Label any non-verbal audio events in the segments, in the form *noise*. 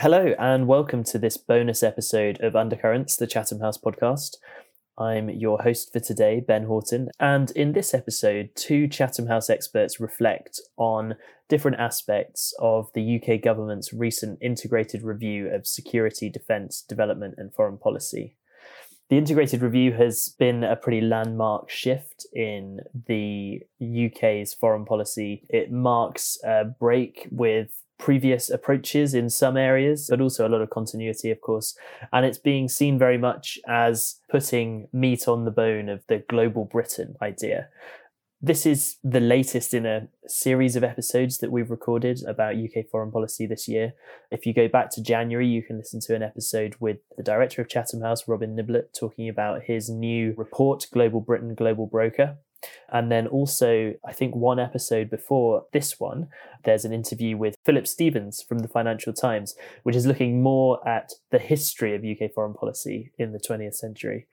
Hello, and welcome to this bonus episode of Undercurrents, the Chatham House podcast. I'm your host for today, Ben Horton, and in this episode, two Chatham House experts reflect on different aspects of the UK government's recent integrated review of security, defence, development, and foreign policy. The integrated review has been a pretty landmark shift in the UK's foreign policy. It marks a break with previous approaches in some areas, but also a lot of continuity, of course. And it's being seen very much as putting meat on the bone of the global Britain idea. This is the latest in a series of episodes that we've recorded about UK foreign policy this year. If you go back to January, you can listen to an episode with the director of Chatham House, Robin Niblett, talking about his new report, Global Britain, Global Broker. And then also, I think one episode before this one, there's an interview with Philip Stevens from the Financial Times, which is looking more at the history of UK foreign policy in the 20th century.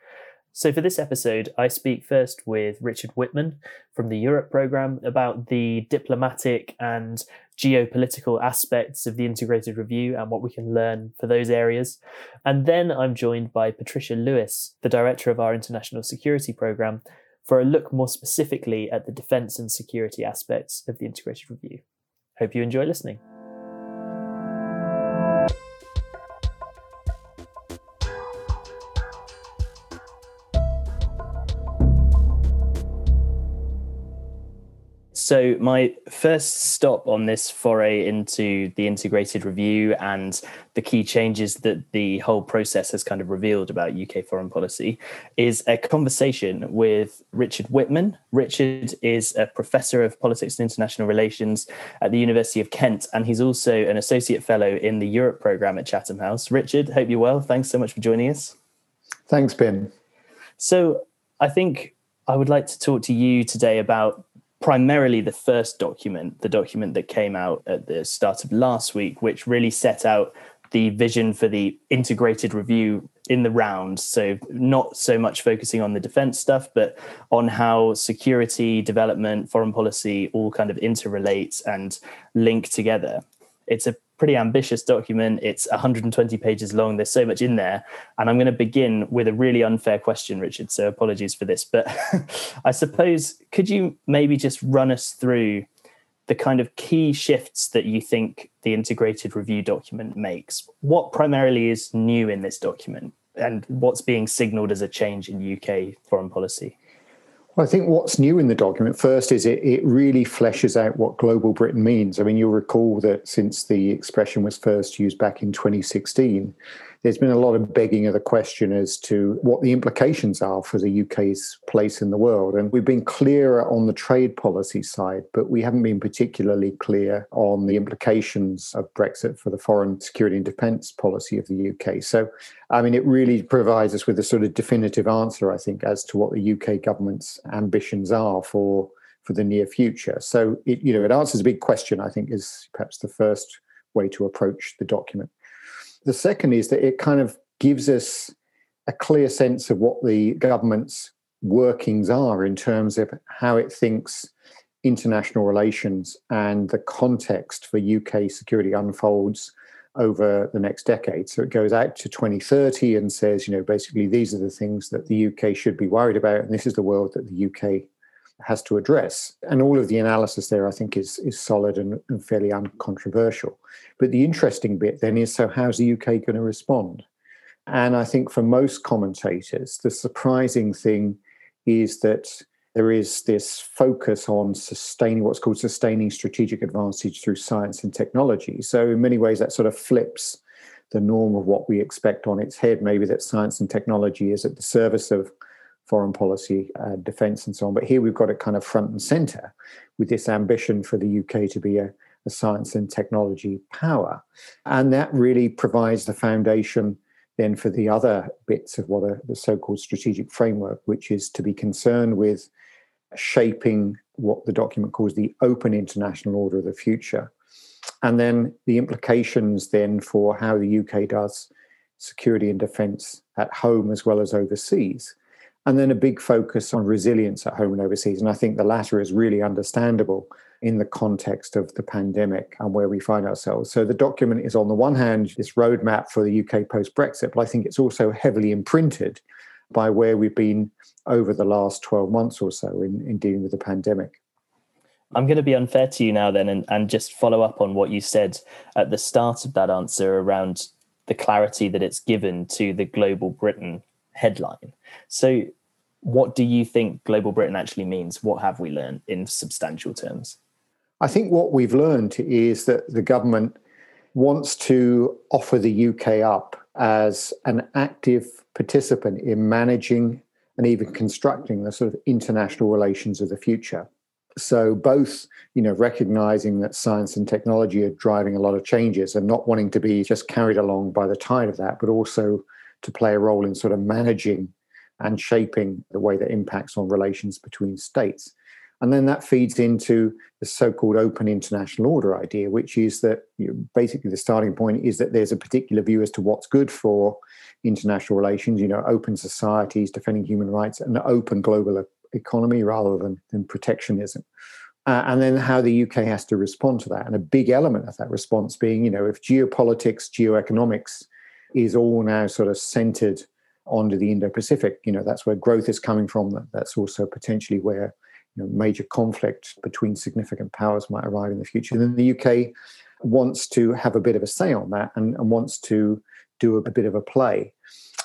So, for this episode, I speak first with Richard Whitman from the Europe programme about the diplomatic and geopolitical aspects of the integrated review and what we can learn for those areas. And then I'm joined by Patricia Lewis, the director of our international security programme, for a look more specifically at the defence and security aspects of the integrated review. Hope you enjoy listening. So, my first stop on this foray into the integrated review and the key changes that the whole process has kind of revealed about UK foreign policy is a conversation with Richard Whitman. Richard is a professor of politics and international relations at the University of Kent, and he's also an associate fellow in the Europe programme at Chatham House. Richard, hope you're well. Thanks so much for joining us. Thanks, Ben. So, I think I would like to talk to you today about primarily the first document, the document that came out at the start of last week, which really set out the vision for the integrated review in the round. So, not so much focusing on the defense stuff, but on how security, development, foreign policy all kind of interrelate and link together. It's a pretty ambitious document. It's 120 pages long. There's so much in there. And I'm going to begin with a really unfair question, Richard. So apologies for this. But *laughs* I suppose, could you maybe just run us through the kind of key shifts that you think the integrated review document makes? What primarily is new in this document? And what's being signaled as a change in UK foreign policy? Well, I think what's new in the document first is it, it really fleshes out what global Britain means. I mean, you'll recall that since the expression was first used back in 2016, there's been a lot of begging of the question as to what the implications are for the UK's place in the world. And we've been clearer on the trade policy side, but we haven't been particularly clear on the implications of Brexit for the foreign security and defence policy of the UK. So, I mean, it really provides us with a sort of definitive answer, I think, as to what the UK government's ambitions are for for the near future. So, it, you know, it answers a big question. I think is perhaps the first way to approach the document. The second is that it kind of gives us a clear sense of what the government's workings are in terms of how it thinks international relations and the context for UK security unfolds over the next decade. So it goes out to 2030 and says, you know, basically these are the things that the UK should be worried about, and this is the world that the UK has to address. And all of the analysis there, I think, is, is solid and, and fairly uncontroversial. But the interesting bit then is so, how's the UK going to respond? And I think for most commentators, the surprising thing is that there is this focus on sustaining what's called sustaining strategic advantage through science and technology. So, in many ways, that sort of flips the norm of what we expect on its head. Maybe that science and technology is at the service of foreign policy, uh, defence, and so on. But here we've got it kind of front and centre with this ambition for the UK to be a, a science and technology power. And that really provides the foundation then for the other bits of what are the so called strategic framework, which is to be concerned with shaping what the document calls the open international order of the future. And then the implications then for how the UK does security and defence at home as well as overseas and then a big focus on resilience at home and overseas. And I think the latter is really understandable in the context of the pandemic and where we find ourselves. So the document is, on the one hand, this roadmap for the UK post Brexit, but I think it's also heavily imprinted by where we've been over the last 12 months or so in, in dealing with the pandemic. I'm going to be unfair to you now, then, and, and just follow up on what you said at the start of that answer around the clarity that it's given to the Global Britain headline. So, what do you think Global Britain actually means? What have we learned in substantial terms? I think what we've learned is that the government wants to offer the UK up as an active participant in managing and even constructing the sort of international relations of the future. So both, you know, recognizing that science and technology are driving a lot of changes and not wanting to be just carried along by the tide of that, but also to play a role in sort of managing and shaping the way that impacts on relations between states. And then that feeds into the so-called open international order idea, which is that you know, basically the starting point is that there's a particular view as to what's good for international relations. You know, open societies, defending human rights, and an open global economy rather than, than protectionism. Uh, and then how the UK has to respond to that. And a big element of that response being, you know, if geopolitics, geoeconomics is all now sort of centered onto the Indo-Pacific, you know, that's where growth is coming from. That's also potentially where you know, major conflict between significant powers might arrive in the future. Then the UK wants to have a bit of a say on that and, and wants to do a, a bit of a play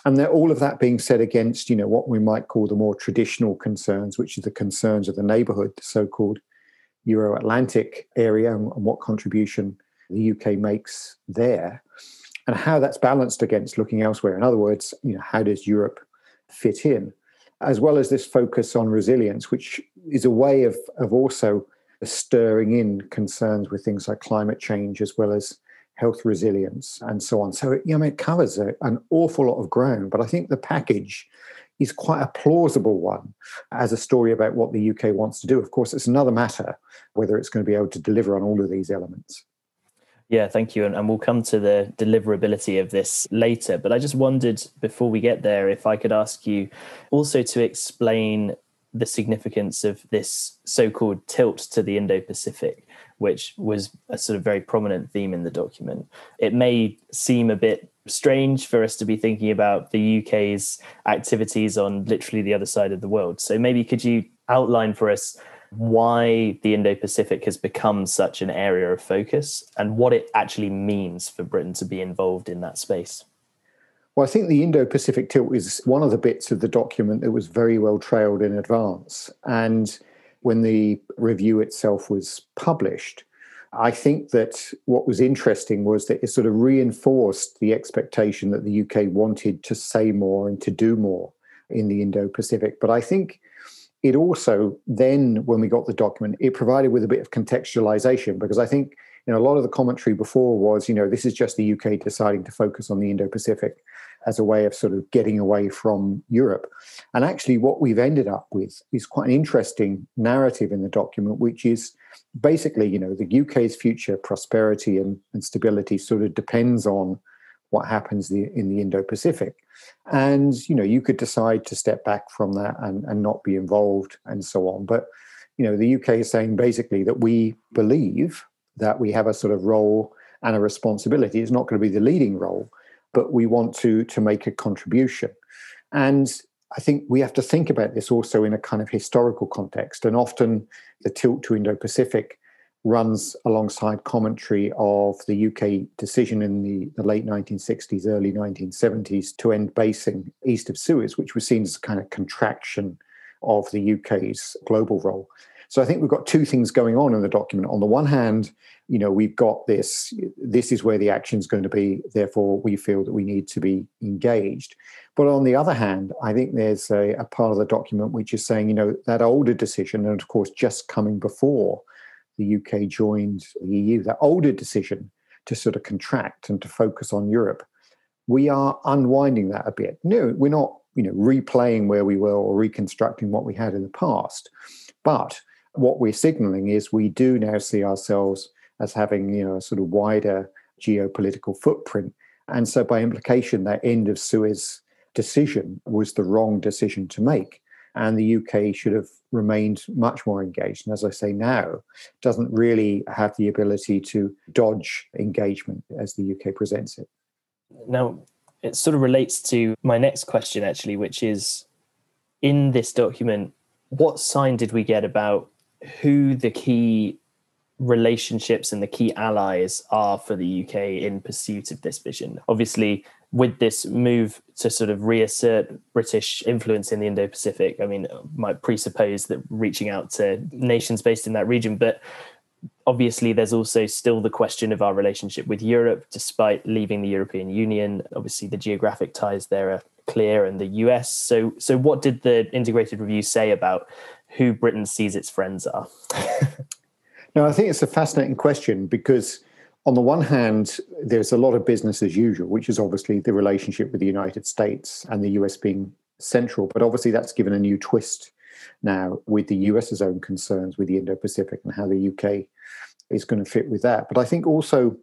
and all of that being said against you know what we might call the more traditional concerns which are the concerns of the neighborhood the so-called euro-atlantic area and, and what contribution the uk makes there and how that's balanced against looking elsewhere in other words you know how does europe fit in as well as this focus on resilience which is a way of of also stirring in concerns with things like climate change as well as health resilience, and so on. So, you know, it covers a, an awful lot of ground, but I think the package is quite a plausible one as a story about what the UK wants to do. Of course, it's another matter whether it's going to be able to deliver on all of these elements. Yeah, thank you. And, and, we'll come to the deliverability of this later. But I just wondered before we get there if I could ask you also to explain the significance of this so called tilt to the Indo Pacific which was a sort of very prominent theme in the document. It may seem a bit strange for us to be thinking about the UK's activities on literally the other side of the world. So maybe could you outline for us why the Indo Pacific has become such an area of focus and what it actually means for Britain to be involved in that space? Well, I think the Indo Pacific tilt is one of the bits of the document that was very well trailed in advance. And when the review itself was published. I think that what was interesting was that it sort of reinforced the expectation that the UK wanted to say more and to do more in the Indo Pacific. But I think it also then, when we got the document, it provided with a bit of contextualization because I think you know a lot of the commentary before was you know this is just the UK deciding to focus on the Indo Pacific as a way of sort of getting away from Europe. And actually, what we've ended up with is quite an interesting narrative in the document, which is basically, you know, the UK's future prosperity and, and stability sort of depends on what happens in the Indo-Pacific. And, you know, you could decide to step back from that and, and not be involved and so on. But, you know, the UK is saying basically that we believe that we have a sort of role and a responsibility. It's not going to be the leading role, but we want to to make a contribution. And I think we have to think about this also in a kind of historical context. And often the tilt to Indo Pacific runs alongside commentary of the UK decision in the, the, late 1960s, early 1970s to end basing east of Suez, which was seen as a kind of contraction of the UK's global role. So I think we've got two things going on in the document. On the one hand, you know, we've got this, this is where the action is going to be, therefore we feel that we need to be engaged. But on the other hand, I think there's a, a part of the document which is saying, you know, that older decision, and of course, just coming before the UK joined the EU, that older decision to sort of contract and to focus on Europe, we are unwinding that a bit. No, we're not, you know, replaying where we were or reconstructing what we had in the past. But what we're signaling is we do now see ourselves as having you know a sort of wider geopolitical footprint and so by implication that end of suez decision was the wrong decision to make and the UK should have remained much more engaged. And as I say now, doesn't really have the ability to dodge engagement as the UK presents it. Now, it sort of relates to my next question, actually, which is in this document, what sign did we get about who the key relationships and the key allies are for the UK in pursuit of this vision? Obviously, with this move to sort of reassert British influence in the Indo Pacific, I mean, might presuppose that reaching out to nations based in that region, but obviously there's also still the question of our relationship with Europe, despite leaving the European Union. Obviously, the geographic ties there are clear, and the US. So, so what did the integrated review say about who Britain sees its friends are? *laughs* no, I think it's a fascinating question because on the one hand, there's a lot of business as usual, which is obviously the relationship with the United States and the US being central. But obviously, that's given a new twist now with the US's own concerns with the Indo Pacific and how the UK is going to fit with that. But I think also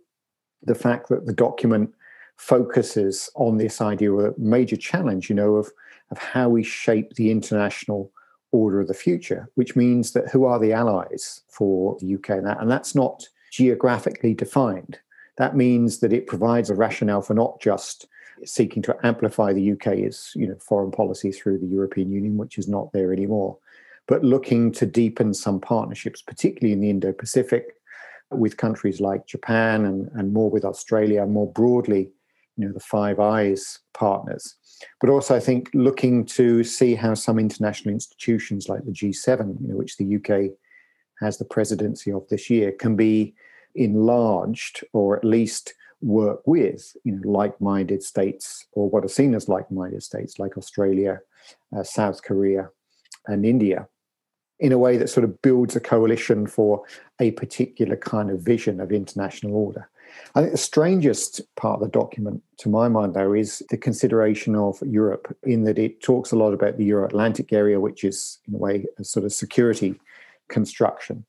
the fact that the document focuses on this idea of a major challenge, you know, of, of how we shape the international order of the future, which means that who are the allies for the UK? And, that, and that's not geographically defined. That means that it provides a rationale for not just seeking to amplify the UK's you know, foreign policy through the European Union, which is not there anymore, but looking to deepen some partnerships, particularly in the Indo Pacific, with countries like Japan and, and more with Australia, more broadly, you know, the Five Eyes partners. But also, I think looking to see how some international institutions like the G7, you know, which the UK has the presidency of this year, can be enlarged or at least work with you know like-minded states or what are seen as like-minded states like Australia, uh, South Korea, and India in a way that sort of builds a coalition for a particular kind of vision of international order. I think the strangest part of the document, to my mind, though, is the consideration of Europe, in that it talks a lot about the Euro Atlantic area, which is, in a way, a sort of security construction,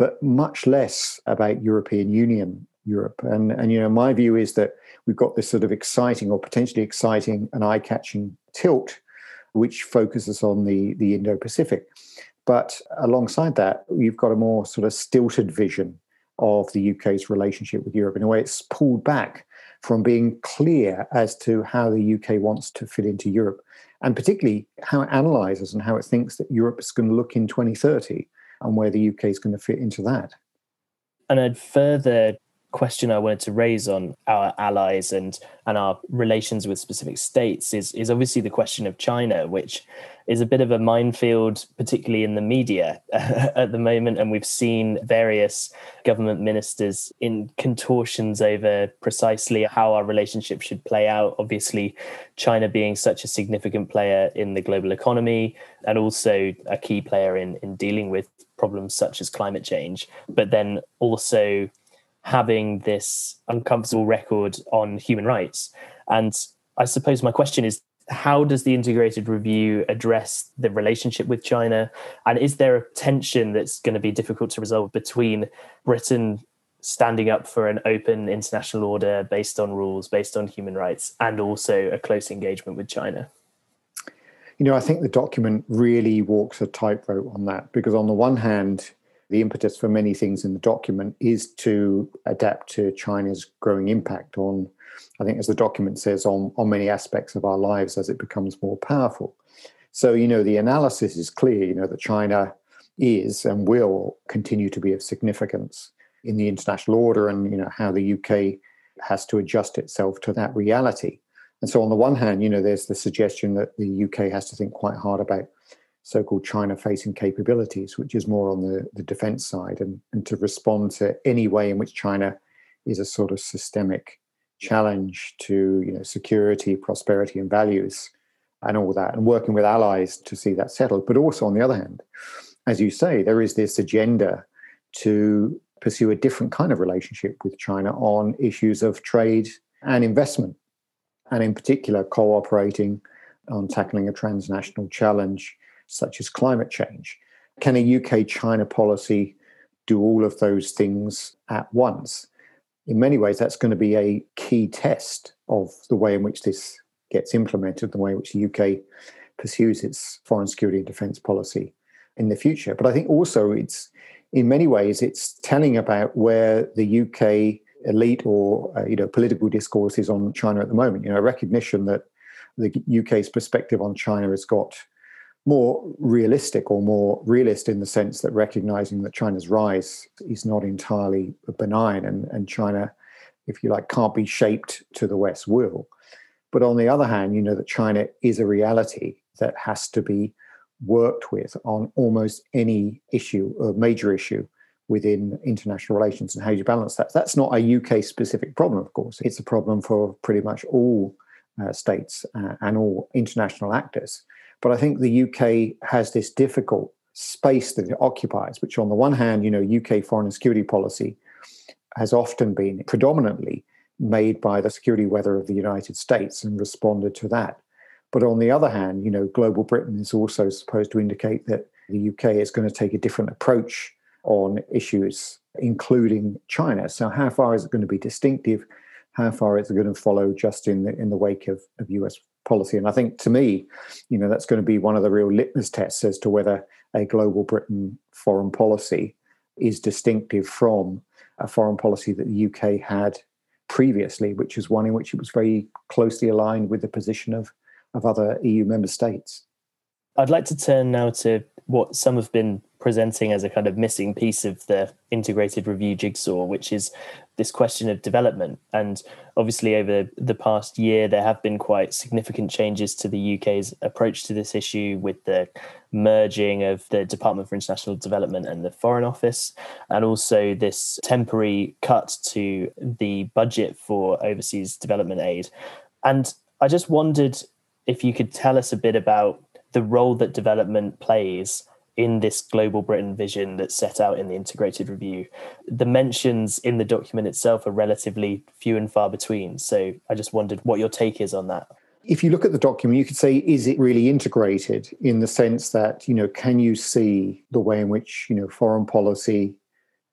but much less about European Union Europe. And, and, you know, my view is that we've got this sort of exciting or potentially exciting and eye catching tilt, which focuses on the, the Indo Pacific. But alongside that, you've got a more sort of stilted vision of the UK's relationship with Europe. In a way, it's pulled back from being clear as to how the UK wants to fit into Europe, and particularly how it analyzes and how it thinks that Europe is going to look in 2030 and where the UK is going to fit into that. And a further question I wanted to raise on our allies and and our relations with specific states is is obviously the question of China, which is a bit of a minefield, particularly in the media *laughs* at the moment. And we've seen various government ministers in contortions over precisely how our relationship should play out. Obviously, China being such a significant player in the global economy and also a key player in, in dealing with problems such as climate change, but then also having this uncomfortable record on human rights. And I suppose my question is how does the integrated review address the relationship with China? And is there a tension that's going to be difficult to resolve between Britain standing up for an open international order based on rules, based on human rights, and also a close engagement with China? You know, I think the document really walks a tightrope on that because, on the one hand, the impetus for many things in the document is to adapt to China's growing impact on, I think, as the document says, on, on many aspects of our lives as it becomes more powerful. So, you know, the analysis is clear, you know, that China is and will continue to be of significance in the international order and, you know, how the UK has to adjust itself to that reality. And so, on the one hand, you know, there's the suggestion that the UK has to think quite hard about so-called China-facing capabilities, which is more on the, the defense side, and, and to respond to any way in which China is a sort of systemic challenge to you know security, prosperity, and values, and all that, and working with allies to see that settled. But also, on the other hand, as you say, there is this agenda to pursue a different kind of relationship with China on issues of trade and investment, and in particular, cooperating on tackling a transnational challenge such as climate change. Can a UK China policy do all of those things at once? In many ways, that's going to be a key test of the way in which this gets implemented, the way in which the UK pursues its foreign security and defense policy in the future. But I think also it's, in many ways, it's telling about where the UK elite or uh, you know political discourse is on China at the moment. You know, recognition that the UK's perspective on China has got more realistic or more realist in the sense that recognizing that China's rise is not entirely benign and, and China, if you like, can't be shaped to the West will. But on the other hand, you know that China is a reality that has to be worked with on almost any issue or major issue within international relations and how you balance that. That's not a UK specific problem, of course. It's a problem for pretty much all uh, states uh, and all international actors. But I think the UK has this difficult space that it occupies, which on the one hand, you know, UK foreign and security policy has often been predominantly made by the security weather of the United States and responded to that. But on the other hand, you know, global Britain is also supposed to indicate that the UK is going to take a different approach on issues, including China. So how far is it going to be distinctive? How far is it going to follow just in the in the wake of, of US policy? And I think to me, you know, that's going to be one of the real litmus tests as to whether a global Britain foreign policy is distinctive from a foreign policy that the UK had previously, which is one in which it was very closely aligned with the position of of other EU member states. I'd like to turn now to what some have been presenting as a kind of missing piece of the integrated review jigsaw, which is this question of development. And obviously, over the past year, there have been quite significant changes to the UK's approach to this issue with the merging of the Department for International Development and the Foreign Office, and also this temporary cut to the budget for overseas development aid. And I just wondered if you could tell us a bit about the role that development plays in this global Britain vision that's set out in the integrated review. The mentions in the document itself are relatively few and far between. So I just wondered what your take is on that. If you look at the document, you could say, is it really integrated in the sense that, you know, can you see the way in which, you know, foreign policy,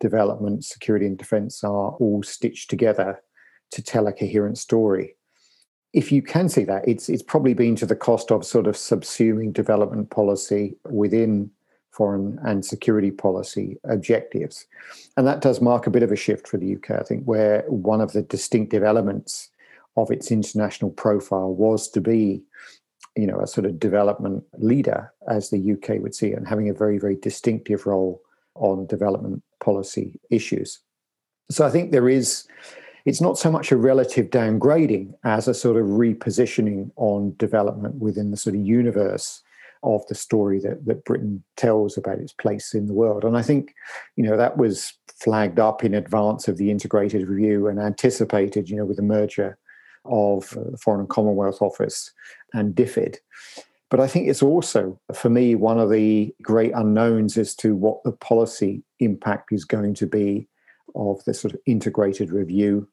development, security, and defense are all stitched together to tell a coherent story? if you can see that, it's it's probably been to the cost of sort of subsuming development policy within foreign and security policy objectives. And that does mark a bit of a shift for the UK, I think, where one of the distinctive elements of its international profile was to be, you know, a sort of development leader, as the UK would see and having a very, very distinctive role on development policy issues. So I think there is it's not so much a relative downgrading as a sort of repositioning on development within the sort of universe of the story that, that Britain tells about its place in the world. And I think, you know, that was flagged up in advance of the integrated review and anticipated, you know, with the merger of uh, the Foreign and Commonwealth Office and DFID. But I think it's also, for me, one of the great unknowns as to what the policy impact is going to be of the sort of integrated review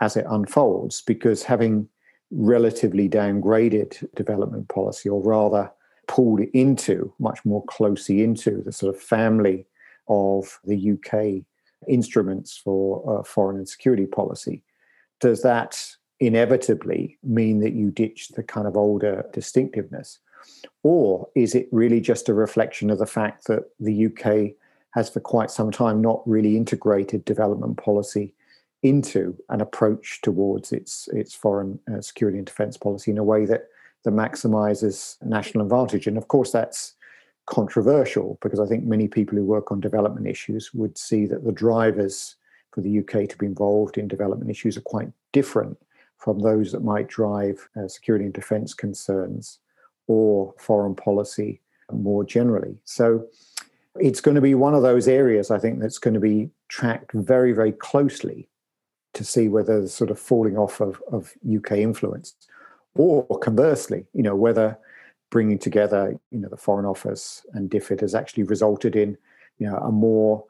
as it unfolds, because having relatively downgraded development policy, or rather pulled into much more closely into the sort of family of the UK instruments for uh, foreign and security policy, does that inevitably mean that you ditch the kind of older distinctiveness? Or is it really just a reflection of the fact that the UK has for quite some time not really integrated development policy into an approach towards its its foreign uh, security and defense policy in a way that that maximizes national advantage. And of course, that's controversial because I think many people who work on development issues would see that the drivers for the UK to be involved in development issues are quite different from those that might drive uh, security and defense concerns or foreign policy more generally. So it's going to be one of those areas I think that's going to be tracked very, very closely to see whether the sort of falling off of, of UK influence, or conversely, you know, whether bringing together, you know, the Foreign Office and DFID has actually resulted in, you know, a more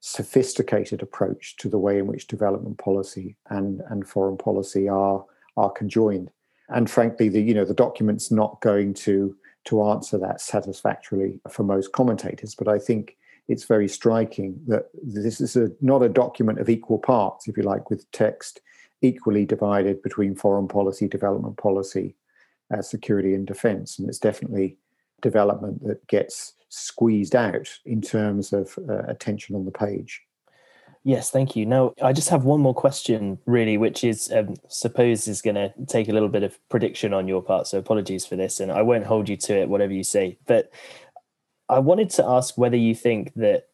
sophisticated approach to the way in which development policy and and foreign policy are are conjoined. And frankly, the you know the document's not going to to answer that satisfactorily for most commentators, but I think it's very striking that this is a, not a document of equal parts, if you like, with text equally divided between foreign policy, development policy, as security and defense. And it's definitely development that gets squeezed out in terms of uh, attention on the page. Yes, thank you. Now, I just have one more question, really, which is um, suppose is going to take a little bit of prediction on your part. So apologies for this, and I won't hold you to it, whatever you say. But I wanted to ask whether you think that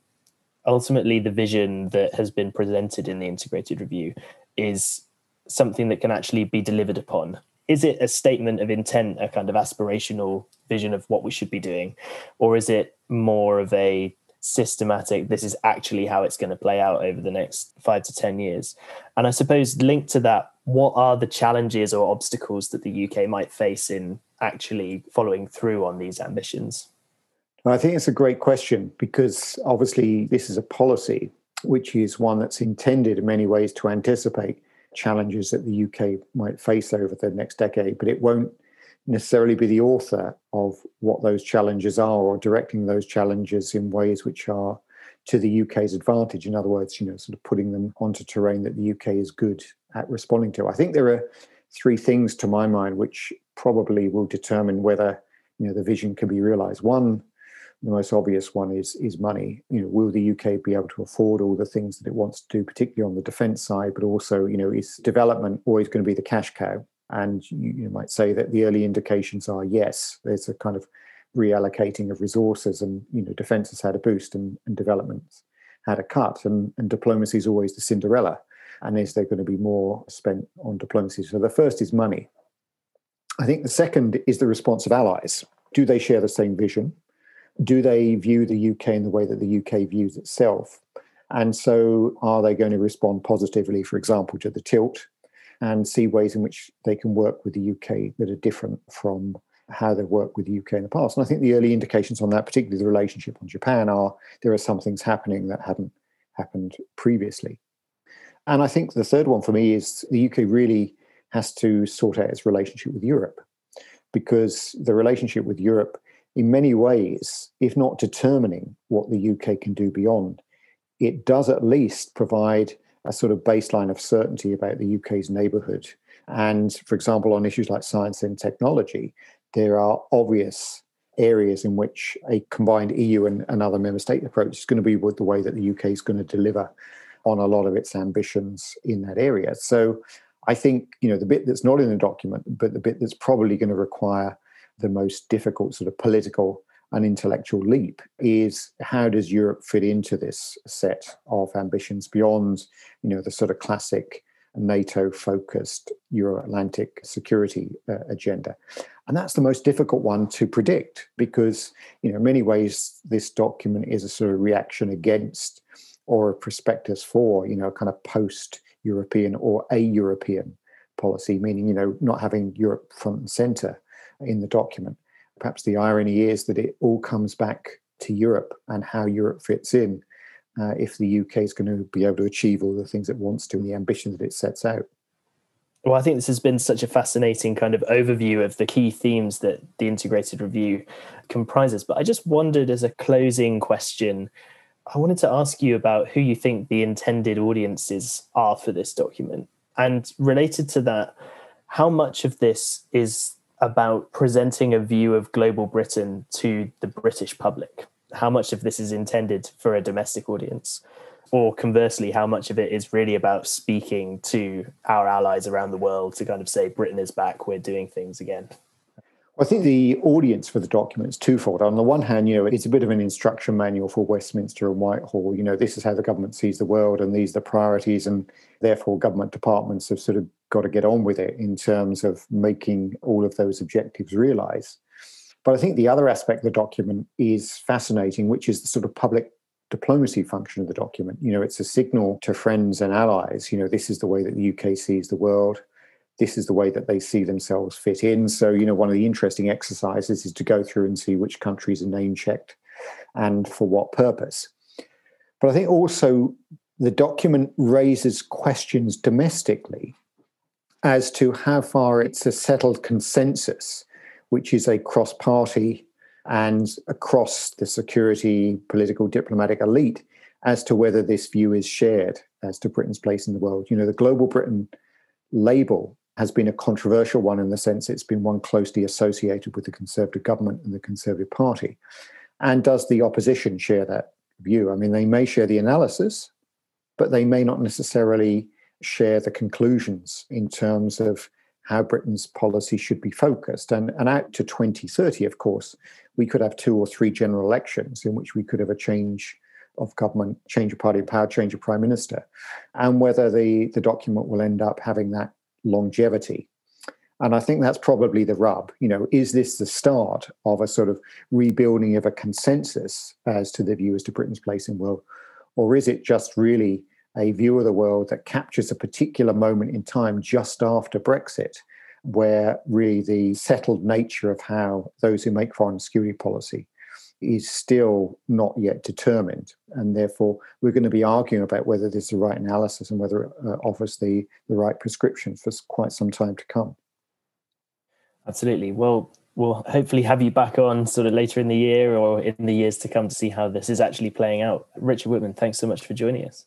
ultimately the vision that has been presented in the integrated review is something that can actually be delivered upon. Is it a statement of intent, a kind of aspirational vision of what we should be doing, or is it more of a systematic this is actually how it's going to play out over the next five to ten years? And i suppose linked to that what are the challenges or obstacles that the uk might face in actually following through on these ambitions? I think it's a great question because obviously this is a policy which is one that's intended in many ways to anticipate challenges that the uk might face over the next decade but it won't necessarily be the author of what those challenges are or directing those challenges in ways which are to the UK's advantage. In other words, you know, sort of putting them onto terrain that the UK is good at responding to. I think there are three things to my mind which probably will determine whether you know the vision can be realized. One, the most obvious one is is money. You know, will the UK be able to afford all the things that it wants to do, particularly on the defence side, but also, you know, is development always going to be the cash cow? And you, you might say that the early indications are yes, there's a kind of reallocating of resources, and you know, defence has had a boost and, and development's had a cut, and, and diplomacy is always the Cinderella. And is there going to be more spent on diplomacy? So the first is money. I think the second is the response of allies. Do they share the same vision? Do they view the UK in the way that the UK views itself? And so, are they going to respond positively, for example, to the tilt and see ways in which they can work with the UK that are different from how they've worked with the UK in the past. And I think the early indications on that, particularly the relationship on Japan, are there are some things happening that hadn't happened previously. And I think the third one for me is the UK really has to sort out its relationship with Europe because the relationship with Europe, in many ways, if not determining what the UK can do beyond, it does at least provide a sort of baseline of certainty about the UK's neighbourhood. And for example, on issues like science and technology, there are obvious areas in which a combined EU and another member state approach is going to be with the way that the UK is going to deliver on a lot of its ambitions in that area. So I think, you know, the bit that's not in the document, but the bit that's probably going to require the most difficult sort of political an intellectual leap is how does Europe fit into this set of ambitions beyond, you know, the sort of classic NATO focused Euro Atlantic security uh, agenda. And that's the most difficult one to predict because, you know, in many ways, this document is a sort of reaction against or a prospectus for, you know, kind of post European or a European policy, meaning, you know, not having Europe front and center in the document perhaps the irony is that it all comes back to Europe and how Europe fits in uh, if the UK is going to be able to achieve all the things it wants to and the ambition that it sets out. Well, I think this has been such a fascinating kind of overview of the key themes that the integrated review comprises. But I just wondered, as a closing question, I wanted to ask you about who you think the intended audiences are for this document. And related to that, how much of this is about presenting a view of global Britain to the British public. How much of this is intended for a domestic audience? Or conversely, how much of it is really about speaking to our allies around the world to kind of say, Britain is back, we're doing things again? I think the audience for the document is twofold. On the one hand, you know, it's a bit of an instruction manual for Westminster and Whitehall. You know, this is how the government sees the world, and these are the priorities, and therefore government departments have sort of got to get on with it in terms of making all of those objectives realize. But I think the other aspect of the document is fascinating, which is the sort of public diplomacy function of the document. You know, it's a signal to friends and allies. You know, this is the way that the UK sees the world this is the way that they see themselves fit in. So, you know, one of the interesting exercises is to go through and see which countries are name checked and for what purpose. But I think also the document raises questions domestically as to how far it's a settled consensus, which is a cross party and across the security, political, diplomatic elite, as to whether this view is shared as to Britain's place in the world. You know, the global Britain label has been a controversial one in the sense it's been one closely associated with the Conservative government and the Conservative Party. And does the opposition share that view? I mean, they may share the analysis, but they may not necessarily share the conclusions in terms of how Britain's policy should be focused. And, and out to 2030, of course, we could have two or three general elections in which we could have a change of government, change of party of power, change of prime minister, and whether the, the document will end up having that longevity. And I think that's probably the rub. You know, is this the start of a sort of rebuilding of a consensus as to the view as to Britain's place in world, or is it just really a view of the world that captures a particular moment in time just after Brexit, where really the settled nature of how those who make foreign security policy is still not yet determined. And therefore, we're going to be arguing about whether this is the right analysis and whether it uh, offers the, the right prescription for quite some time to come. Absolutely. Well, we'll hopefully have you back on sort of later in the year or in the years to come to see how this is actually playing out. Richard Whitman, thanks so much for joining us.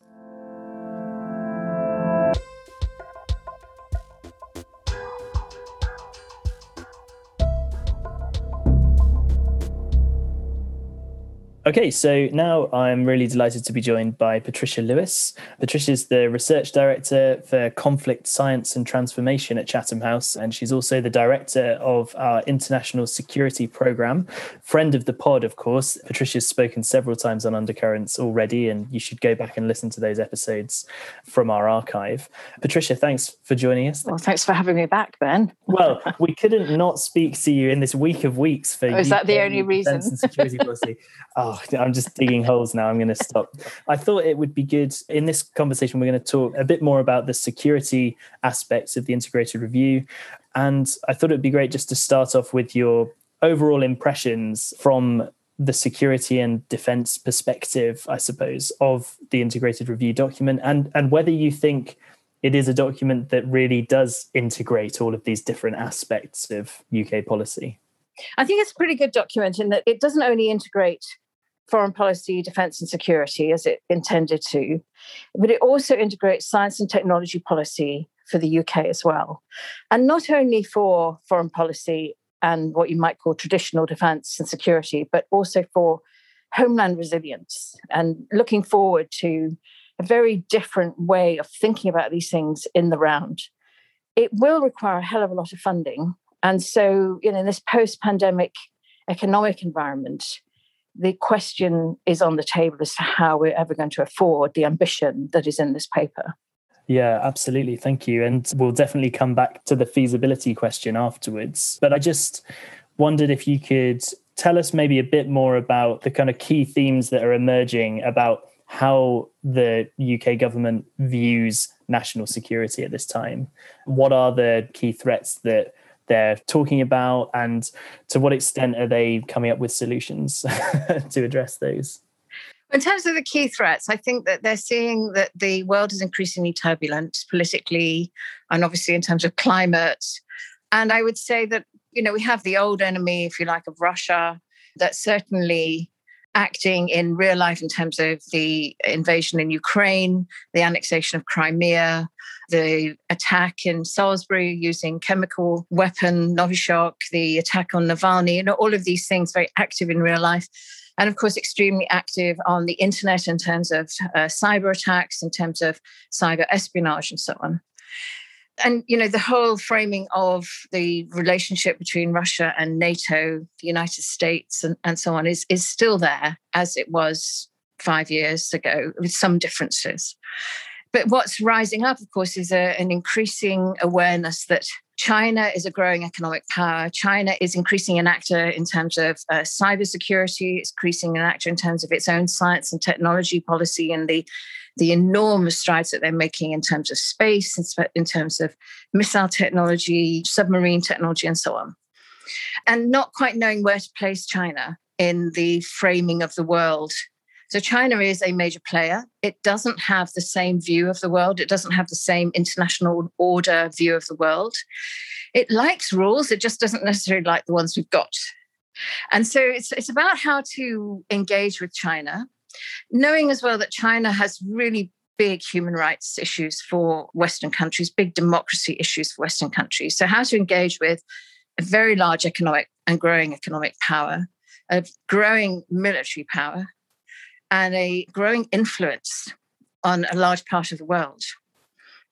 Okay, so now I'm really delighted to be joined by Patricia Lewis. Patricia is the Research Director for Conflict Science and Transformation at Chatham House, and she's also the Director of our International Security Programme. Friend of the pod, of course. Patricia's spoken several times on Undercurrents already, and you should go back and listen to those episodes from our archive. Patricia, thanks for joining us. Well, thanks for having me back, Ben. well, *laughs* we couldn't not speak to you in this week of weeks for. Oh, is that the only reason? security policy. Oh, *laughs* Oh, *laughs* I'm just digging holes now. I'm going to stop. I thought it would be good in this conversation. We're going to talk a bit more about the security aspects of the integrated review. And I thought it would be great just to start off with your overall impressions from the security and defense perspective, I suppose, of the integrated review document and, and whether you think it is a document that really does integrate all of these different aspects of UK policy. I think it's a pretty good document in that it doesn't only integrate foreign policy, defense, and security as it intended to, but it also integrates science and technology policy for the UK as well. And not only for foreign policy and what you might call traditional defense and security, but also for homeland resilience and looking forward to a very different way of thinking about these things in the round. It will require a hell of a lot of funding. And so, you know, in this post pandemic economic environment, the question is on the table as to how we're ever going to afford the ambition that is in this paper. Yeah, absolutely. Thank you. And we'll definitely come back to the feasibility question afterwards. But I just wondered if you could tell us maybe a bit more about the kind of key themes that are emerging about how the UK government views national security at this time. What are the key threats that they're talking about and to what extent are they coming up with solutions *laughs* to address those? In terms of the key threats i think that they're seeing that the world is increasingly turbulent politically and obviously in terms of climate. And i would say that you know we have the old enemy if you like of russia that certainly acting in real life in terms of the invasion in Ukraine, the annexation of Crimea, the attack in Salisbury using chemical weapon, Novichok, the attack on Navalny, know, all of these things very active in real life. And of course, extremely active on the internet in terms of uh, cyber attacks, in terms of cyber espionage, and so on and you know the whole framing of the relationship between Russia and NATO, the United States, and, and so on is is still there as it was five years ago, with some differences. But what's rising up, of course, is a, an increasing awareness that China is a growing economic power. China is increasing an actor in terms of uh, cybersecurity. It's increasing an actor in terms of its own science and technology policy and the the enormous strides that they're making in terms of space, in terms of missile technology, submarine technology, and so on. And not quite knowing where to place China in the framing of the world. So, China is a major player. It doesn't have the same view of the world, it doesn't have the same international order view of the world. It likes rules, it just doesn't necessarily like the ones we've got. And so it's, it's about how to engage with China knowing as well that China has really big human rights issues for Western countries, big democracy issues for Western countries. So, how to engage with a very large economic and growing economic power, a growing military power, and a growing influence on a large part of the world.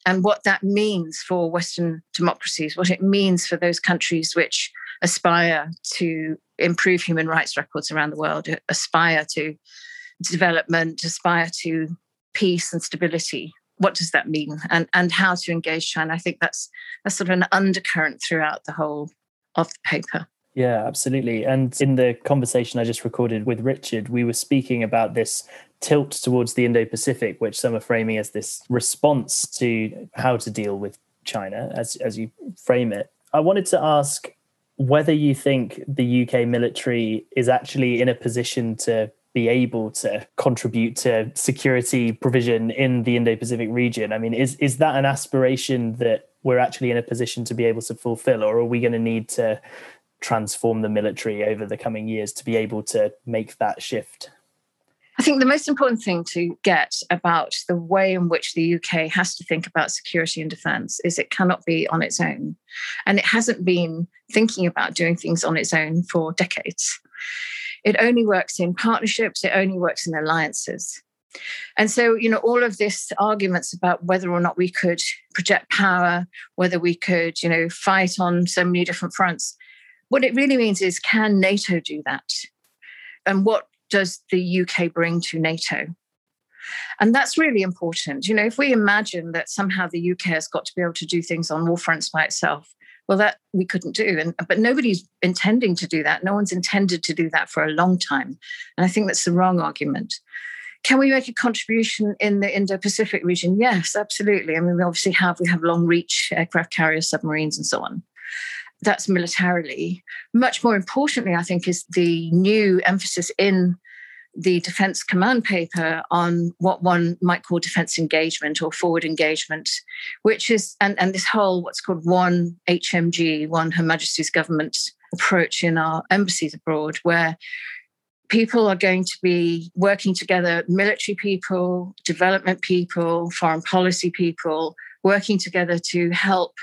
And what that means for Western democracies, what it means for those countries which aspire to improve human rights records around the world, aspire to development, aspire to peace and stability. What does that mean? And and how to engage China? I think that's that's sort of an undercurrent throughout the whole of the paper. Yeah, absolutely. And in the conversation I just recorded with Richard, we were speaking about this tilt towards the Indo Pacific, which some are framing as this response to how to deal with China, as, as you frame it. I wanted to ask whether you think the UK military is actually in a position to be able to contribute to security provision in the Indo-Pacific region. I mean, is is that an aspiration that we're actually in a position to be able to fulfill, or are we going to need to transform the military over the coming years to be able to make that shift? I think the most important thing to get about the way in which the UK has to think about security and defence is it cannot be on its own. And it hasn't been thinking about doing things on its own for decades. It only works in partnerships, it only works in alliances. And so, you know, all of this arguments about whether or not we could project power, whether we could, you know, fight on so many different fronts, what it really means is can NATO do that? And what does the UK bring to NATO? And that's really important. You know, if we imagine that somehow the UK has got to be able to do things on war fronts by itself, well, that we couldn't do. And but nobody's intending to do that. No one's intended to do that for a long time. And I think that's the wrong argument. Can we make a contribution in the Indo-Pacific region? Yes, absolutely. I mean, we obviously have we have long reach aircraft carriers, submarines, and so on. That's militarily. Much more importantly, I think, is the new emphasis in the defense command paper on what one might call defense engagement or forward engagement, which is, and, and this whole what's called one HMG, one Her Majesty's government approach in our embassies abroad, where people are going to be working together military people, development people, foreign policy people, working together to help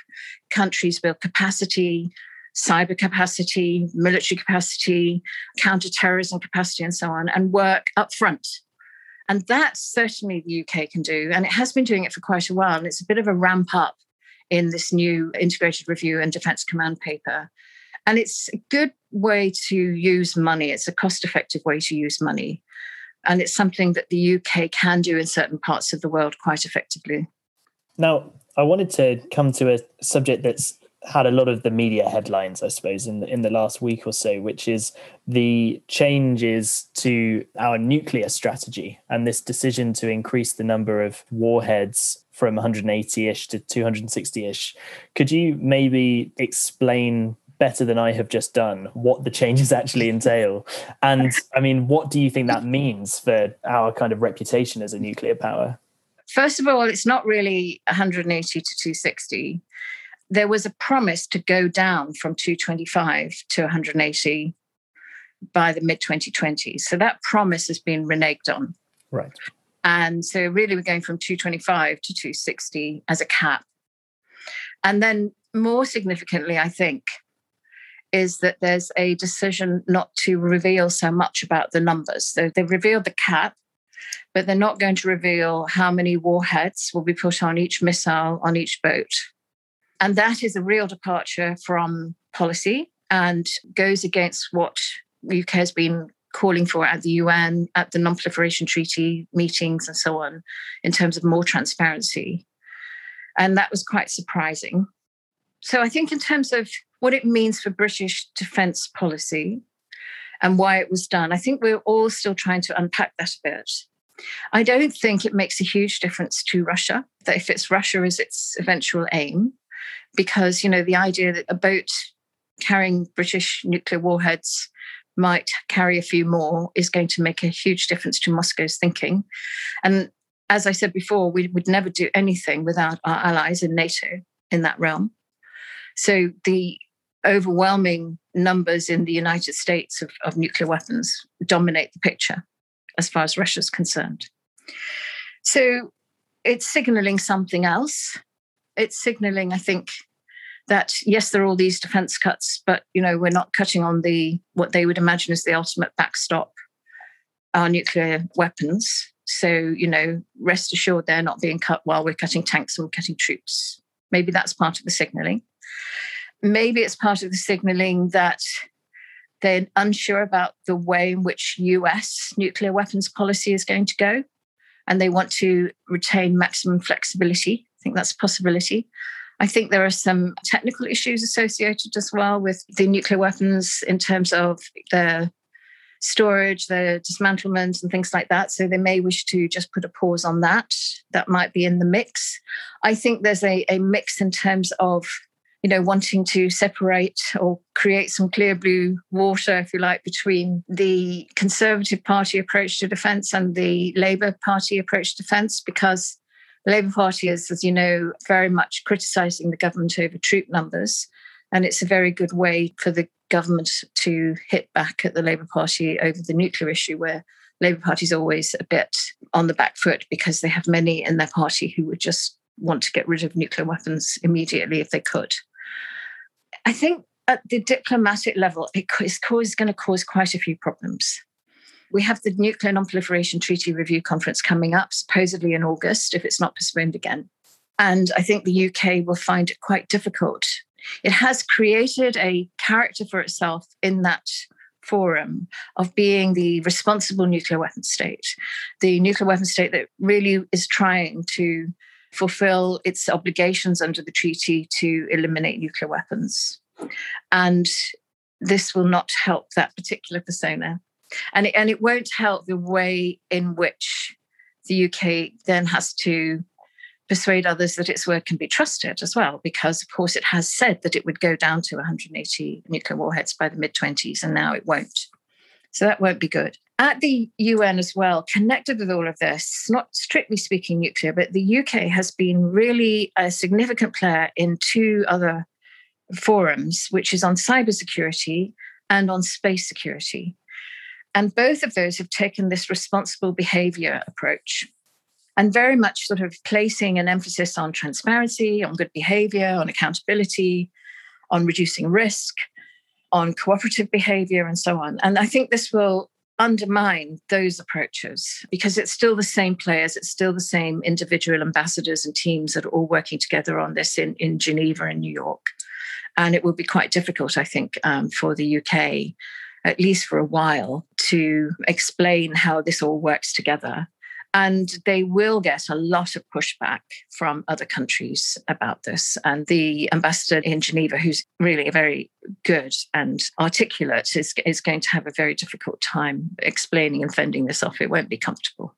countries build capacity, cyber capacity, military capacity, counterterrorism capacity, and so on, and work up front. And that certainly the UK can do. And it has been doing it for quite a while. And it's a bit of a ramp up in this new integrated review and defense command paper. And it's a good way to use money. It's a cost effective way to use money. And it's something that the UK can do in certain parts of the world quite effectively. Now, I wanted to come to a subject that's had a lot of the media headlines, I suppose, in the, in the last week or so, which is the changes to our nuclear strategy and this decision to increase the number of warheads from 180-ish to 260-ish. Could you maybe explain better than I have just done what the changes actually entail? And I mean, what do you think that means for our kind of reputation as a nuclear power? First of all, it's not really 180 to 260 there was a promise to go down from 225 to 180 by the mid 2020s. So that promise has been reneged on. Right. And so really we're going from 225 to 260 as a cap. And then more significantly, I think, is that there's a decision not to reveal so much about the numbers. So they've revealed the cap, but they're not going to reveal how many warheads will be put on each missile on each boat. And that is a real departure from policy and goes against what UK has been calling for at the UN, at the Non Proliferation Treaty meetings, and so on, in terms of more transparency. And that was quite surprising. So I think, in terms of what it means for British defence policy and why it was done, I think we're all still trying to unpack that a bit. I don't think it makes a huge difference to Russia, that if it's Russia as its eventual aim, because you know the idea that a boat carrying British nuclear warheads might carry a few more is going to make a huge difference to Moscow's thinking. And as I said before, we would never do anything without our allies in NATO in that realm. So the overwhelming numbers in the United States of, of nuclear weapons dominate the picture as far as Russia's concerned. So it's signaling something else. It's signaling, I think, that yes, there are all these defense cuts, but you know, we're not cutting on the what they would imagine is the ultimate backstop, our nuclear weapons. So, you know, rest assured they're not being cut while we're cutting tanks and we're cutting troops. Maybe that's part of the signaling. Maybe it's part of the signaling that they're unsure about the way in which US nuclear weapons policy is going to go. And they want to retain maximum flexibility. I think that's a possibility. I think there are some technical issues associated as well with the nuclear weapons in terms of the storage, the dismantlement, and things like that. So they may wish to just put a pause on that. That might be in the mix. I think there's a, a mix in terms of you know, wanting to separate or create some clear blue water, if you like, between the Conservative Party approach to defence and the Labour Party approach to defence, because the Labour Party is, as you know, very much criticising the government over troop numbers. And it's a very good way for the government to hit back at the Labour Party over the nuclear issue, where Labour Party is always a bit on the back foot because they have many in their party who would just want to get rid of nuclear weapons immediately if they could. I think at the diplomatic level, it is going to cause quite a few problems. We have the Nuclear Non-Proliferation Treaty Review Conference coming up, supposedly in August, if it's not postponed again. And I think the UK will find it quite difficult. It has created a character for itself in that forum of being the responsible nuclear weapon state, the nuclear weapon state that really is trying to fulfill its obligations under the treaty to eliminate nuclear weapons. And this will not help that particular persona. And it, and it won't help the way in which the UK then has to persuade others that its word can be trusted as well, because of course it has said that it would go down to 180 nuclear warheads by the mid 20s, and now it won't. So that won't be good at the UN as well, connected with all of this, not strictly speaking nuclear, but the UK has been really a significant player in two other forums, which is on cybersecurity and on space security. And both of those have taken this responsible behavior approach and very much sort of placing an emphasis on transparency, on good behavior, on accountability, on reducing risk, on cooperative behavior, and so on. And I think this will undermine those approaches because it's still the same players, it's still the same individual ambassadors and teams that are all working together on this in, in Geneva and New York. And it will be quite difficult, I think, um, for the UK, at least for a while, to explain how this all works together and they will get a lot of pushback from other countries about this. And the ambassador in Geneva, who's really very good and articulate, is, is going to have a very difficult time explaining and fending this off. It won't be comfortable.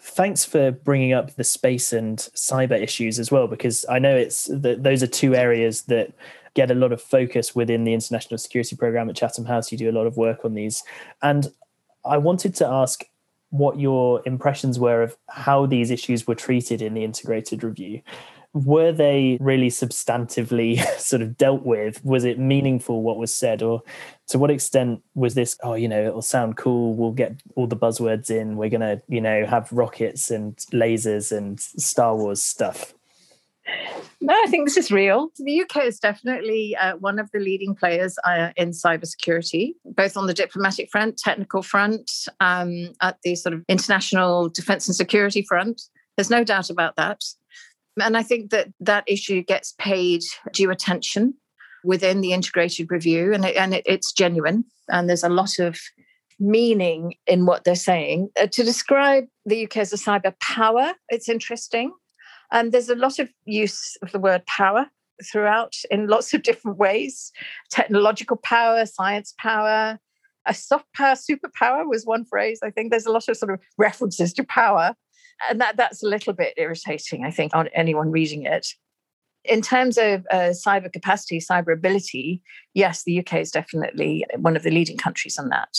Thanks for bringing up the space and cyber issues as well, because I know it's those are two areas that get a lot of focus within the international security program at Chatham House. You do a lot of work on these, and I wanted to ask what your impressions were of how these issues were treated in the integrated review. Were they really substantively *laughs* sort of dealt with? Was it meaningful what was said? Or to what extent was this, oh, you know, it'll sound cool, we'll get all the buzzwords in, we're going to, you know, have rockets and lasers and Star Wars stuff? No, I think this is real. The UK is definitely uh, one of the leading players uh, in cybersecurity, both on the diplomatic front, technical front, um, at the sort of international defense and security front. There's no doubt about that. And I think that that issue gets paid due attention within the integrated review, and, it, and it, it's genuine. And there's a lot of meaning in what they're saying. Uh, to describe the UK as a cyber power, it's interesting and there's a lot of use of the word power throughout in lots of *laughs* different ways technological power, science power. A soft power, superpower was one phrase. I think there's a lot of sort of references to power. And that, that's a little bit irritating, I think, on anyone reading it. In terms of uh, cyber capacity, cyber ability, yes, the UK is definitely one of the leading countries on that.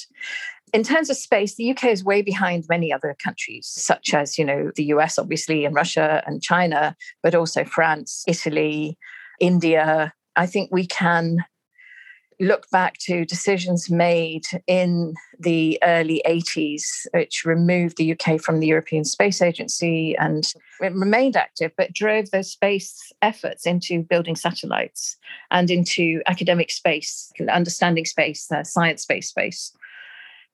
In terms of space, the UK is way behind many other countries, such as, you know, the US, obviously, and Russia and China, but also France, Italy, India. I think we can look back to decisions made in the early 80s, which removed the UK from the European Space Agency and it remained active, but drove those space efforts into building satellites and into academic space, understanding space, uh, science based space.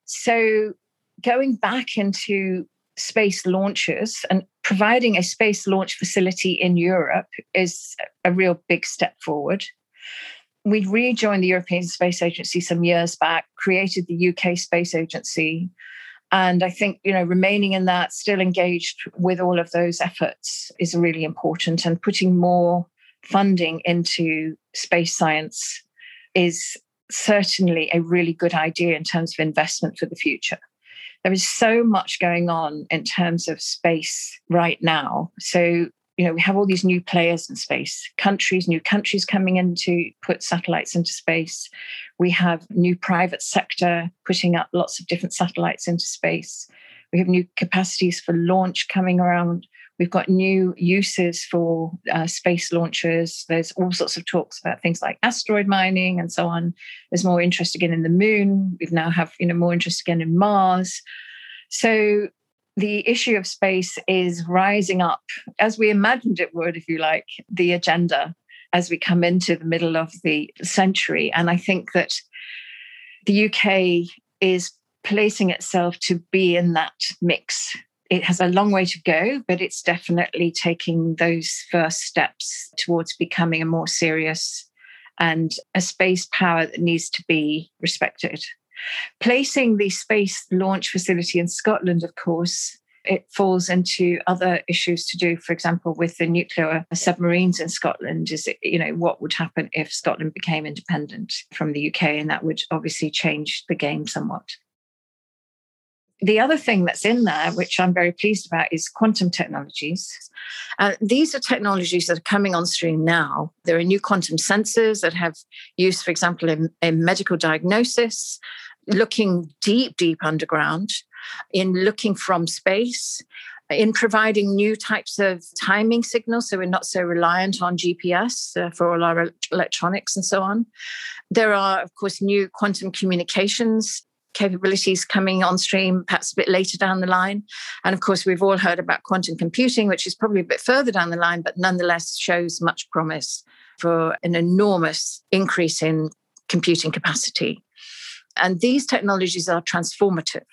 So, going back into space launches and providing a space launch facility in Europe is a real big step forward we rejoined the European Space Agency some years back, created the UK Space Agency. And I think, you know, remaining in that, still engaged with all of those efforts is really important. And putting more funding into space science is certainly a really good idea in terms of investment for the future. There is so much going on in terms of space right now. So you know, we have all these new players in space, countries, new countries coming in to put satellites into space. We have new private sector putting up lots of different satellites into space. We have new capacities for launch coming around. We've got new uses for uh, space launchers. There's all sorts of talks about things like asteroid mining and so on. There's more interest again in the moon. We've now have you know more interest again in Mars. So the issue of space is rising up as we imagined it would, if you like, the agenda as we come into the middle of the century. And I think that the UK is placing itself to be in that mix. It has a long way to go, but it's definitely taking those first steps towards becoming a more serious and a space power that needs to be respected. Placing the space launch facility in Scotland, of course, it falls into other issues to do, for example, with the nuclear submarines in Scotland. Is it, you know, what would happen if Scotland became independent from the UK? And that would obviously change the game somewhat. The other thing that's in there, which I'm very pleased about, is quantum technologies. Uh, these are technologies that are coming on stream now. There are new quantum sensors that have use, for example, in, in medical diagnosis, looking deep, deep underground, in looking from space, in providing new types of timing signals so we're not so reliant on GPS uh, for all our electronics and so on. There are, of course, new quantum communications capabilities coming on stream perhaps a bit later down the line. And of course, we've all heard about quantum computing, which is probably a bit further down the line, but nonetheless shows much promise for an enormous increase in computing capacity. And these technologies are transformative.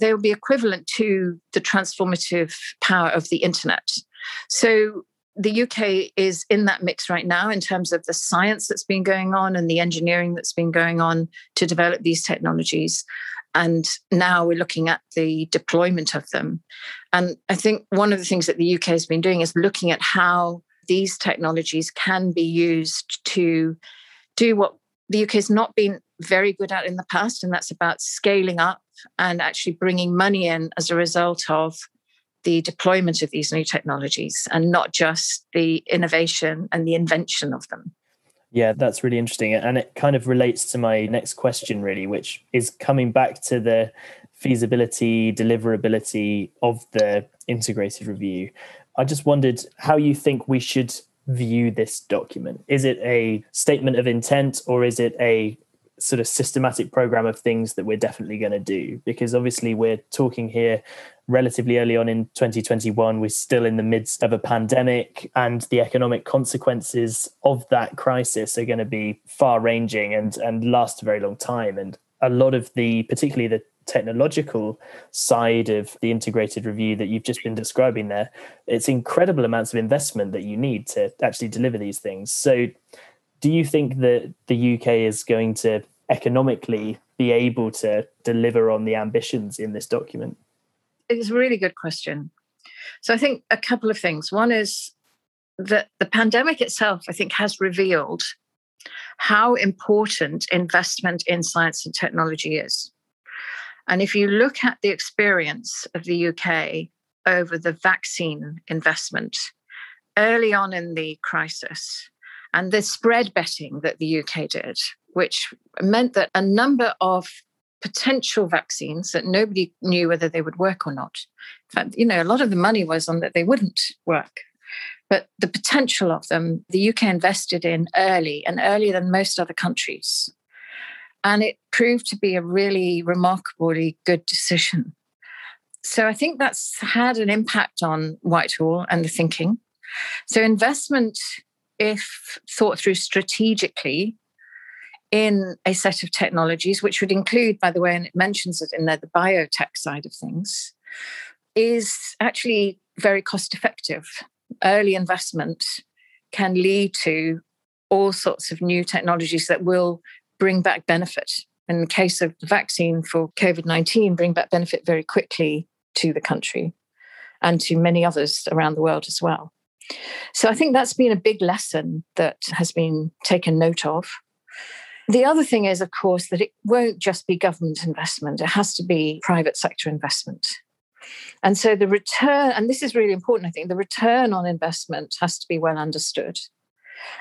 They will be equivalent to the transformative power of the internet. So the UK is in that mix right now in terms of the science that's been going on and the engineering that's been going on to develop these technologies. And now we're looking at the deployment of them. And I think one of the things that the UK has been doing is looking at how these technologies can be used to do what the UK has not been very good at in the past, and that's about scaling up and actually bringing money in as a result of the deployment of these new technologies and not just the innovation and the invention of them. Yeah, that's really interesting. And it kind of relates to my next question, really, which is coming back to the feasibility, deliverability of the integrated review. I just wondered how you think we should view this document. Is it a statement of intent or is it a sort of systematic program of things that we're definitely going to do because obviously we're talking here relatively early on in 2021 we're still in the midst of a pandemic and the economic consequences of that crisis are going to be far ranging and and last a very long time. And a lot of the particularly the technological side of the integrated review that you've just been describing there it's incredible amounts of investment that you need to actually deliver these things. So do you think that the UK is going to economically be able to deliver on the ambitions in this document? It's a really good question. So I think a couple of things. One is that the pandemic itself, I think, has revealed how important investment in science and technology is. And if you look at the experience of the UK over the vaccine investment early on in the crisis, and the spread betting that the UK did, which meant that a number of potential vaccines that nobody knew whether they would work or not. In fact, you know, a lot of the money was on that they wouldn't work. But the potential of them, the UK invested in early and earlier than most other countries. And it proved to be a really remarkably good decision. So I think that's had an impact on Whitehall and the thinking. So investment, if thought through strategically in a set of technologies, which would include, by the way, and it mentions it in there, the biotech side of things, is actually very cost effective. Early investment can lead to all sorts of new technologies that will bring back benefit. In the case of the vaccine for COVID 19, bring back benefit very quickly to the country and to many others around the world as well. So I think that's been a big lesson that has been taken note of. The other thing is, of course, that it won't just be government investment, it has to be private sector investment. And so the return, and this is really important, I think, the return on investment has to be well understood.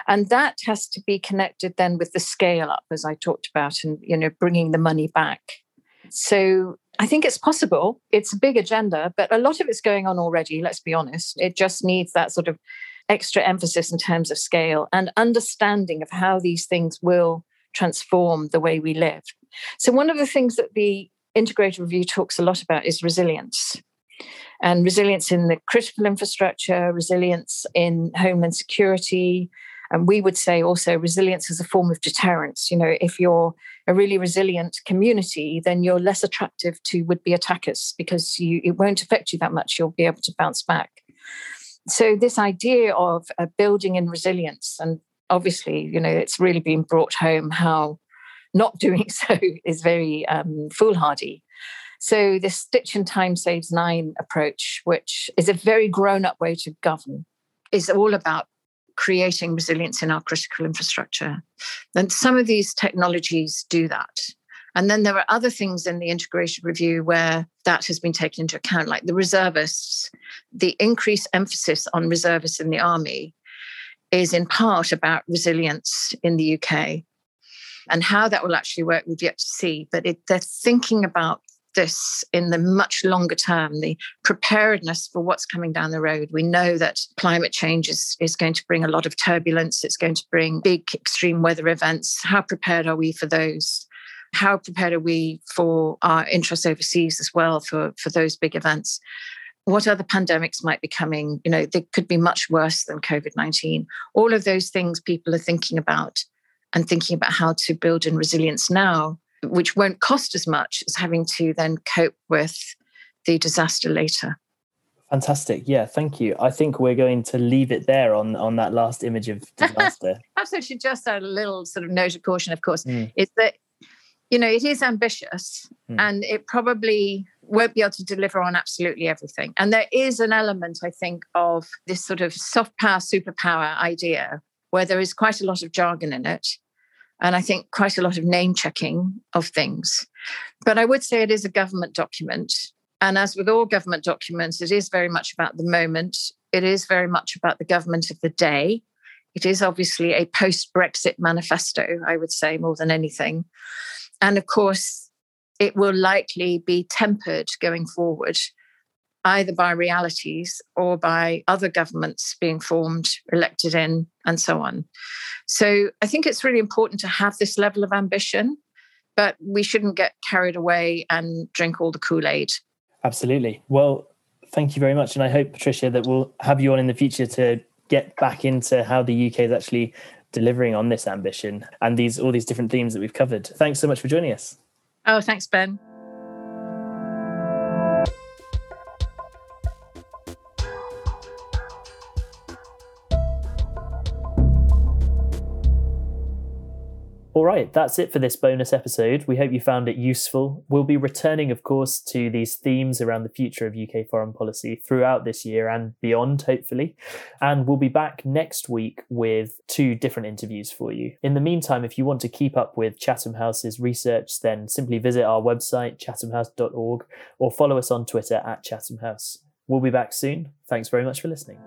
And that has to be connected then with the scale up, as I talked about, and you know, bringing the money back. So I think it's possible. It's a big agenda, but a lot of it's going on already, let's be honest. It just needs that sort of extra emphasis in terms of scale and understanding of how these things will transform the way we live. So, one of the things that the integrated review talks a lot about is resilience and resilience in the critical infrastructure, resilience in homeland security. And we would say also resilience as a form of deterrence. You know, if you're a really resilient community, then you're less attractive to would be attackers because you, it won't affect you that much. You'll be able to bounce back. So, this idea of uh, building in resilience, and obviously, you know, it's really been brought home how not *laughs* doing so is very um, foolhardy. So, this stitch and time saves nine approach, which is a very grown up way to govern, is all about creating resilience in our critical infrastructure. And some of these technologies do that. And then there are other things in the integration review where that has been taken into account, like the reservists. The increased emphasis on reservists in the army is in part about resilience in the UK. And how that will actually work, we've yet to see. But it, they're thinking about this in the much longer term, the preparedness for what's coming down the road. We know that climate change is, is going to bring a lot of turbulence, it's going to bring big extreme weather events. How prepared are we for those? How prepared are we for our interests overseas as well for, for those big events? What other pandemics might be coming? You know, they could be much worse than COVID 19. All of those things people are thinking about and thinking about how to build in resilience now which won't cost as much as having to then cope with the disaster later. Fantastic. Yeah, thank you. I think we're going to leave it there on on that last image of *laughs* disaster. Perhaps I should just add a little sort of note of caution, of course, mm. is that you know it is ambitious mm. and it probably won't be able to deliver on absolutely everything. And there is an element, I think, of this sort of soft power, superpower idea where there is quite a lot of jargon in it and I think quite a lot of name checking of things. But I would say it is a government document. And as with all government documents, it is very much about the moment. It is very much about the government of the day. It is obviously a post Brexit manifesto, I would say, more than anything. And of course, it will likely be tempered going forward either by realities or by other governments being formed, elected in, and so on. So I think it's really important to have this level of ambition, but we shouldn't get carried away and drink all the Kool Aid. Absolutely. Well, thank you very much. And I hope, Patricia, that we'll have you on in the future to get back into how the UK is actually delivering on this ambition and these all these different themes that we've covered. Thanks so much for joining us. Oh, thanks, Ben. All right, that's it for this bonus episode. We hope you found it useful. We'll be returning, of course, to these themes around the future of UK foreign policy throughout this year and beyond, hopefully. And we'll be back next week with two different interviews for you. In the meantime, if you want to keep up with Chatham House's research, then simply visit our website, chathamhouse.org, or follow us on Twitter at Chatham House. We'll be back soon. Thanks very much for listening.